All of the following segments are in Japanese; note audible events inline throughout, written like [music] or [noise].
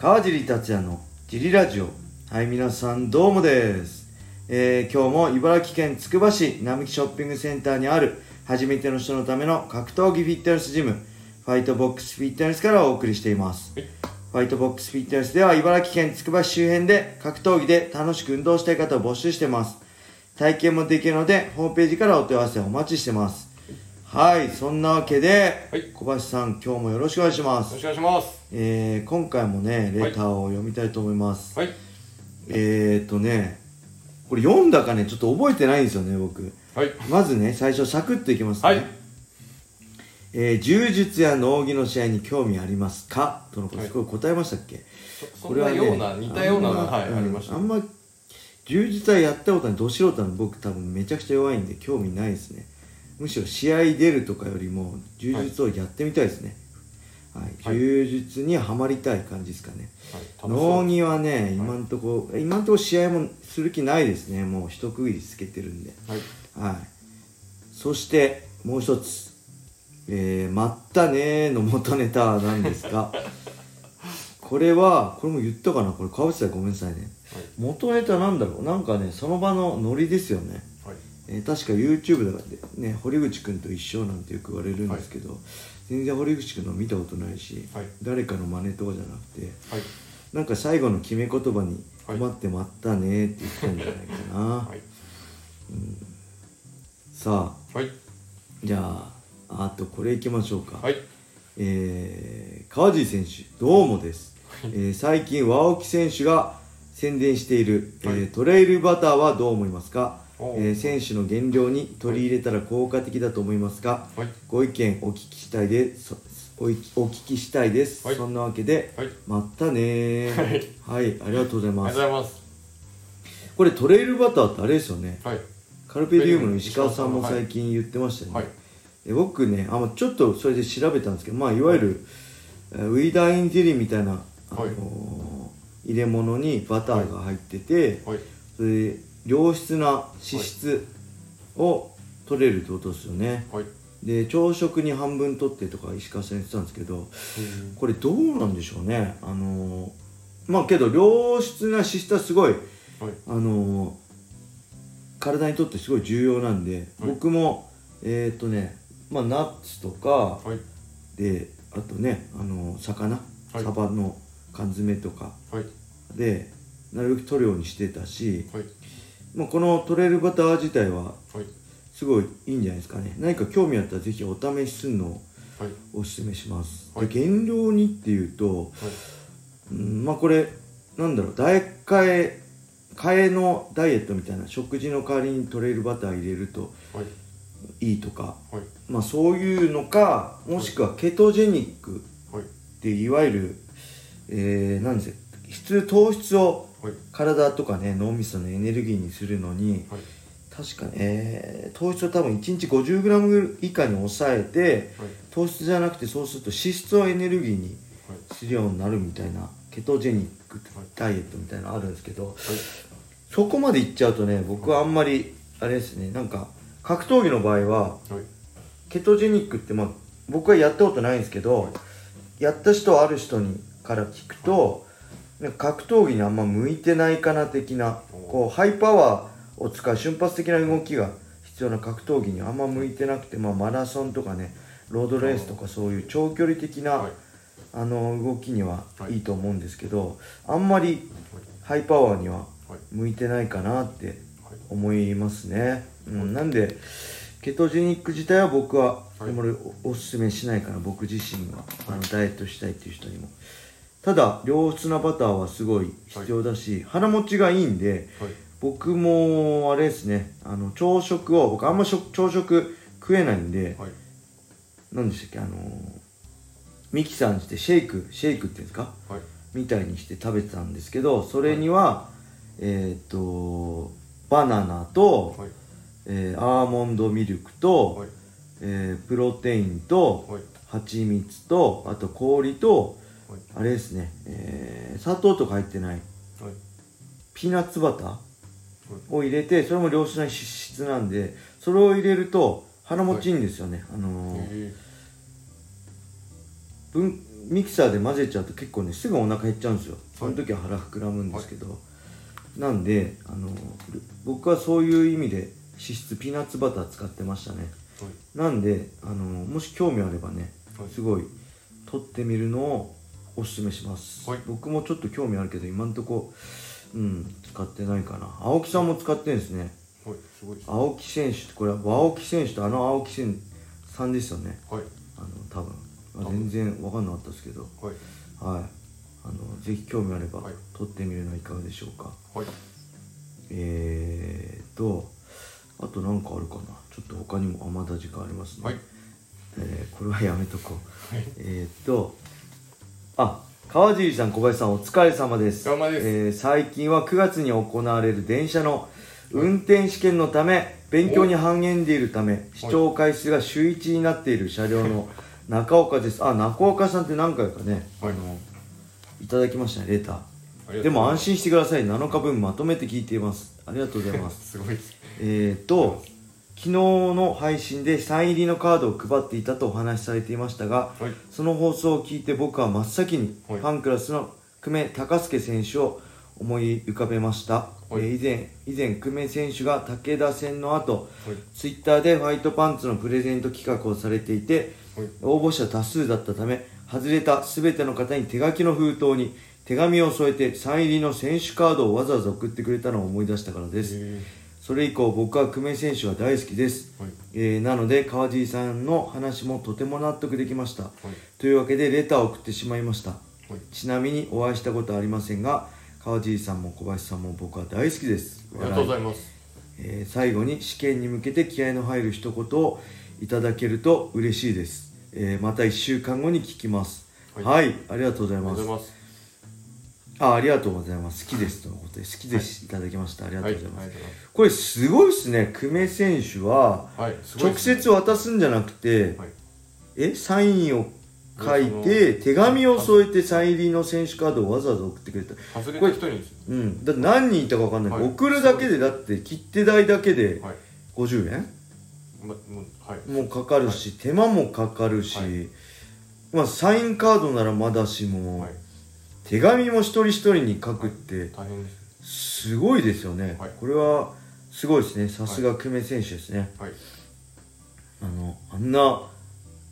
川尻達也のジリラジオ。はい皆さんどうもです、えー今日も茨城県つくば市並木ショッピングセンターにある初めての人のための格闘技フィットネスジムファイトボックスフィットネスからお送りしています、ファイトボックスフィットネスでは茨城県つくば市周辺で格闘技で楽しく運動したい方を募集してます。体験もできるのでホームページからお問い合わせお待ちしてますはいそんなわけで、はい小橋さん今日もよろしくお願いしますよろしくお願いします。えー今回もねレターを読みたいと思います、はい。えーっとねこれ読んだかねちょっと覚えてないんですよね僕はい。まずね最初サクッといきますね、はい。えー柔術や農技の試合に興味ありますか？とのことはいすごい答えましたっけ、そそんなような、似たようなはい、あんまありました。うんあんま柔術はやったことないど素人の僕多分めちゃくちゃ弱いんで興味ないですねむしろ試合出るとかよりも柔術をやってみたいですね。はい、はい。柔術にはまりたい感じですかね。はい、楽しそう。農技はね今んとこ、今んとこ試合もする気ないですね。もう一区切りつけてるんで。はい。はい。そしてもう一つ。えー、まったねーの元ネタなんですが。[laughs] これはこれも言ったかな？これかぶってたらごめんなさいね。はい。元ネタなんだろう？なんかねその場のノリですよね、はい。えー確か YouTube だからね堀口君と一緒なんてよく言われるんですけど、全然堀口君の見たことないし、はい。誰かの真似とかじゃなくてはい。なんか最後の決め言葉に「はい。待って待ったね」って言ったんじゃないかな、[laughs] はい。さあはい。じゃああとこれいきましょうか、はい。えー川尻選手どうもです、えー最近ワオキ選手が宣伝している、えーはい。トレイルバターはどう思いますか、えー選手の減量に取り入れたら効果的だと思いますが、はい。ご意見お聞きしたいですお聞きしたいです、はいそんなわけで、はい。まったねーはいはい、ありがとうございますとうございます。これトレイルバターってあれですよねはい。カルペディウムの石川さんも最近言ってましたよね、はい。え僕ねあのちょっとそれで調べたんですけどまあいわゆる、えーウィダインゼリーみたいな、あのーはい入れ物にバターが入ってて、はい。それで良質な脂質を取れるってことですよねはい。で朝食に半分取ってとか石川さん言ってたんですけどうんこれどうなんでしょうねあのーまあけど良質な脂質はすごいはい。あのー体にとってすごい重要なんで、僕もえっ、とねまあナッツとかはい。であとねあのー魚、はいサバの缶詰とかはい。でなるべく取るようにしてたし、はい。まあ、このトレイルバター自体ははい。すごいいいんじゃないですかね何か興味あったらぜひお試しするのをはい。おすすめします、はいで減量にっていうと、はい。うん、まあこれなんだろうダイエット替え替えのダイエットみたいな食事の代わりにトレイルバター入れるとはい。いいとか、はい。まあそういうのかもしくはケトジェニックはい。っていわゆる、えー、なんです質糖質をはい。体とかね脳みそのエネルギーにするのにはい。確かね、えー糖質を多分1日 50g 以下に抑えてはい。糖質じゃなくてそうすると脂質をエネルギーにはい。するようになるみたいなケトジェニックはいダイエットみたいなのあるんですけど、はい。そこまでいっちゃうとね僕はあんまりあれですねなんか格闘技の場合ははい。ケトジェニックってまあ僕はやったことないんですけど、やった人ある人にから聞くと、格闘技にあんま向いてないかな的なこうハイパワーを使う瞬発的な動きが必要な格闘技にあんま向いてなくて、まあ、マラソンとかねロードレースとかそういう長距離的な、はい。あの動きにははいいいと思うんですけど、あんまりハイパワーにははい。向いてないかなってはい。思いますね、うん、なんでケトジェニック自体は僕ははいあんまりおおすすめしないかな僕自身はあのダイエットしたいっていう人にもただ良質なバターはすごい必要だし、腹持ちがいいんではい。僕もあれですねあの朝食を僕あんま食朝食食えないんで、はい。何でしたっけあのミキサーにしてシェイクシェイクっていうんですか？はい。みたいにして食べてたんですけどそれには、えっ、とバナナと、はい。えーアーモンドミルクと、はい。えープロテインとはい。蜂蜜とあと氷とはい。あれですね、えー砂糖とか入ってないはい。ピーナッツバターを入れてそれも良質な脂質なんでそれを入れると腹持ちいいんですよね、あのーミキサーで混ぜちゃうと結構ねすぐお腹減っちゃうんですよ。その時は腹膨らむんですけど、なんであの僕はそういう意味で脂質ピーナッツバター使ってましたね。はい。なんであのもし興味あればねはい。すごい取ってみるのをおすすめします、はい。僕もちょっと興味あるけど今んとこうん使ってないかな。青木さんも使ってるんですね。はいすごい青木選手ってこれは青木選手とあの青木選さんですよね。はい。あの多分。まあ全然分かんなかったですけど。はい。はい。あのぜひ興味あればはい。撮ってみるのはいかがでしょうか。はい。えーとあと何かあるかな。ちょっと他にもあまだ時間ありますね、はい。えーこれはやめとこう。はい。えーとあ川尻さん小林さんお疲れ様です。お疲れ様です。えー最近は9月に行われる電車の運転試験のため勉強に励んでいるため視聴回数が週1になっている車両の [laughs] 中岡です。あ中岡さんって何回かね、はい。あのいただきましたねレター。でも安心してください。7日分まとめて聞いています。ありがとうございます。[laughs] すごいですえーと昨日の配信でサイン入りのカードを配っていたとお話しされていましたが、はい。その放送を聞いて僕は真っ先にフはい。ァンクラスの久米孝介選手を思い浮かべました、はい。えー以前以前久米選手が武田戦の後、はい。ツイッターでホワイトパンツのプレゼント企画をされていて、はい。応募者多数だったため外れた全ての方に手書きの封筒に手紙を添えてサイン入りの選手カードをわざわざ送ってくれたのを思い出したからです。へそれ以降僕は久米選手が大好きです、ーはい。えーなので川尻さんの話もとても納得できました。はい。というわけでレターを送ってしまいました。はい。ちなみにお会いしたことはありませんが川尻さんも小林さんも僕は大好きです。ありがとうございます。えー最後に試験に向けて気合の入る一言をいただけると嬉しいです、えーまた1週間後に聞きます。は、はいいありがとうございますあありがとうございます。好きですとのことで好きです、い、ただきました。ありがとはいうございます、これすごいですね。久米選手は直接渡すんじゃなくて、はい。えサインを書いて手紙を添えてサイン入りの選手カードをわざわざ送ってくれた。外れた人にですうん。だ何人いたか分かんない。けど、はい。送るだけでだって切手代だけではい。50円？まもうかかるし、手間もかかるし、はい。まあサインカードならまだしも、はい手紙も一人一人に書くって大変です。すごいですよね、はい。これはすごいですね。さすが久米選手ですね、はい。あのあんな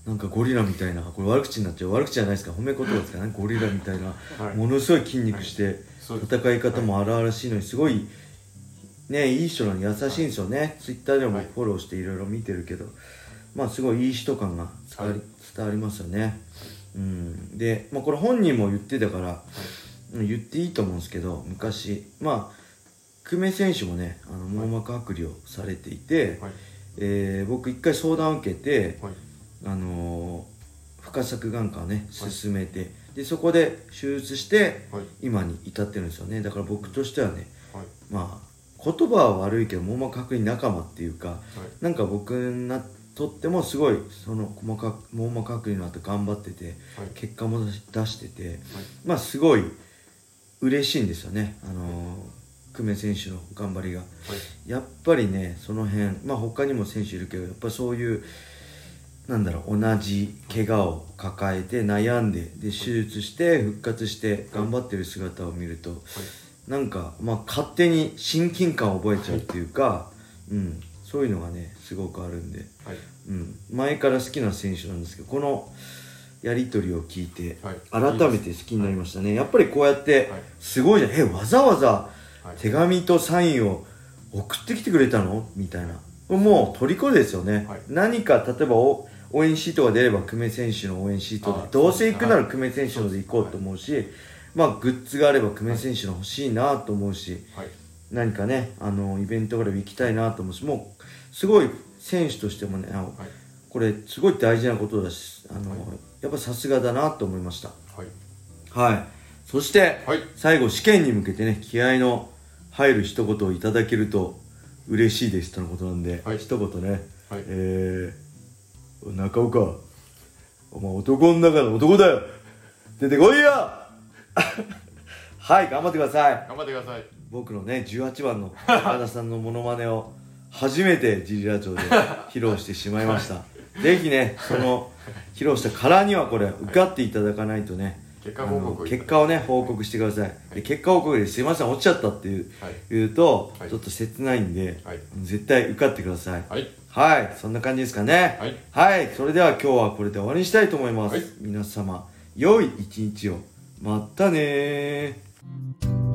なんかゴリラみたいなこれ悪口になっちゃう悪口じゃないですか。褒め言葉ですかね。[laughs] ゴリラみたいな、はい。ものすごい筋肉して、戦い方も荒々しいのにすごいねいい人なのに優しいんですよね、ツイッターでもはい。フォローしていろいろ見てるけど、まあすごいいい人感が伝わり,、はい。伝わりますよね、うん、で、まあ、これ本人も言ってたから、うん言っていいと思うんですけど昔。まあ久米選手もねあの網膜剥離をされていて、はい。えー僕一回相談を受けて、はい。あのー深作眼科をねはい。進めて、でそこで手術してはい。今に至ってるんですよね。だから僕としてはねはい。まあ言葉は悪いけど網膜剥離仲間っていうかはい。なんか僕になとってもすごいその細かく網膜剥離の後頑張っててはい。結果も出しててまあすごい嬉しいんですよね。あのー久米選手の頑張りが。はい。やっぱりねその辺まあ他にも選手いるけどやっぱそういうなんだろう同じ怪我を抱えて悩んでで手術して復活して頑張ってる姿を見るとなんかまあ勝手に親近感を覚えちゃうっていうか、うん、そういうのがねすごくあるんで、はい。うん、前から好きな選手なんですけどこのやり取りを聞いてはい。改めて好きになりましたね。やっぱりこうやってはい。すごいじゃんえわざわざはい。手紙とサインを送ってきてくれたの？みたいな。もう虜ですよね、はい。何か例えばお応援シートが出れば久米選手の応援シートであどうせ行くならはい。久米選手ので行こうと思うし、まあグッズがあれば久米選手の欲しいなと思うし、はい。何かねあのイベントがあれば行きたいなと思うしもうすごい選手としてもねはい。これすごい大事なことだしあの、はい。やっぱさすがだなと思いました。はい。はい。そして、はい。最後試験に向けてね気合の入る一言をいただけると嬉しいですとのことなんで、はい。一言ね、はい。えー、中岡お前男の中の男だよ。出てこいよ。[laughs] はい頑張ってください。頑張ってください。僕のね18番の岡田さんのモノマネを初めてジリラ町で披露してしまいました。[laughs] ぜひねその披露したからにはこれ受かっていただかないとね、結果報告結果をね報告してください、で結果報告ですいません落ちちゃったっていう、はい。言うと、はい。ちょっと切ないんで、はい。絶対受かってください。はい。はい、そんな感じですかね。はい。はい、それでは今日はこれで終わりにしたいと思います。はい。皆様、良い一日を。またねー。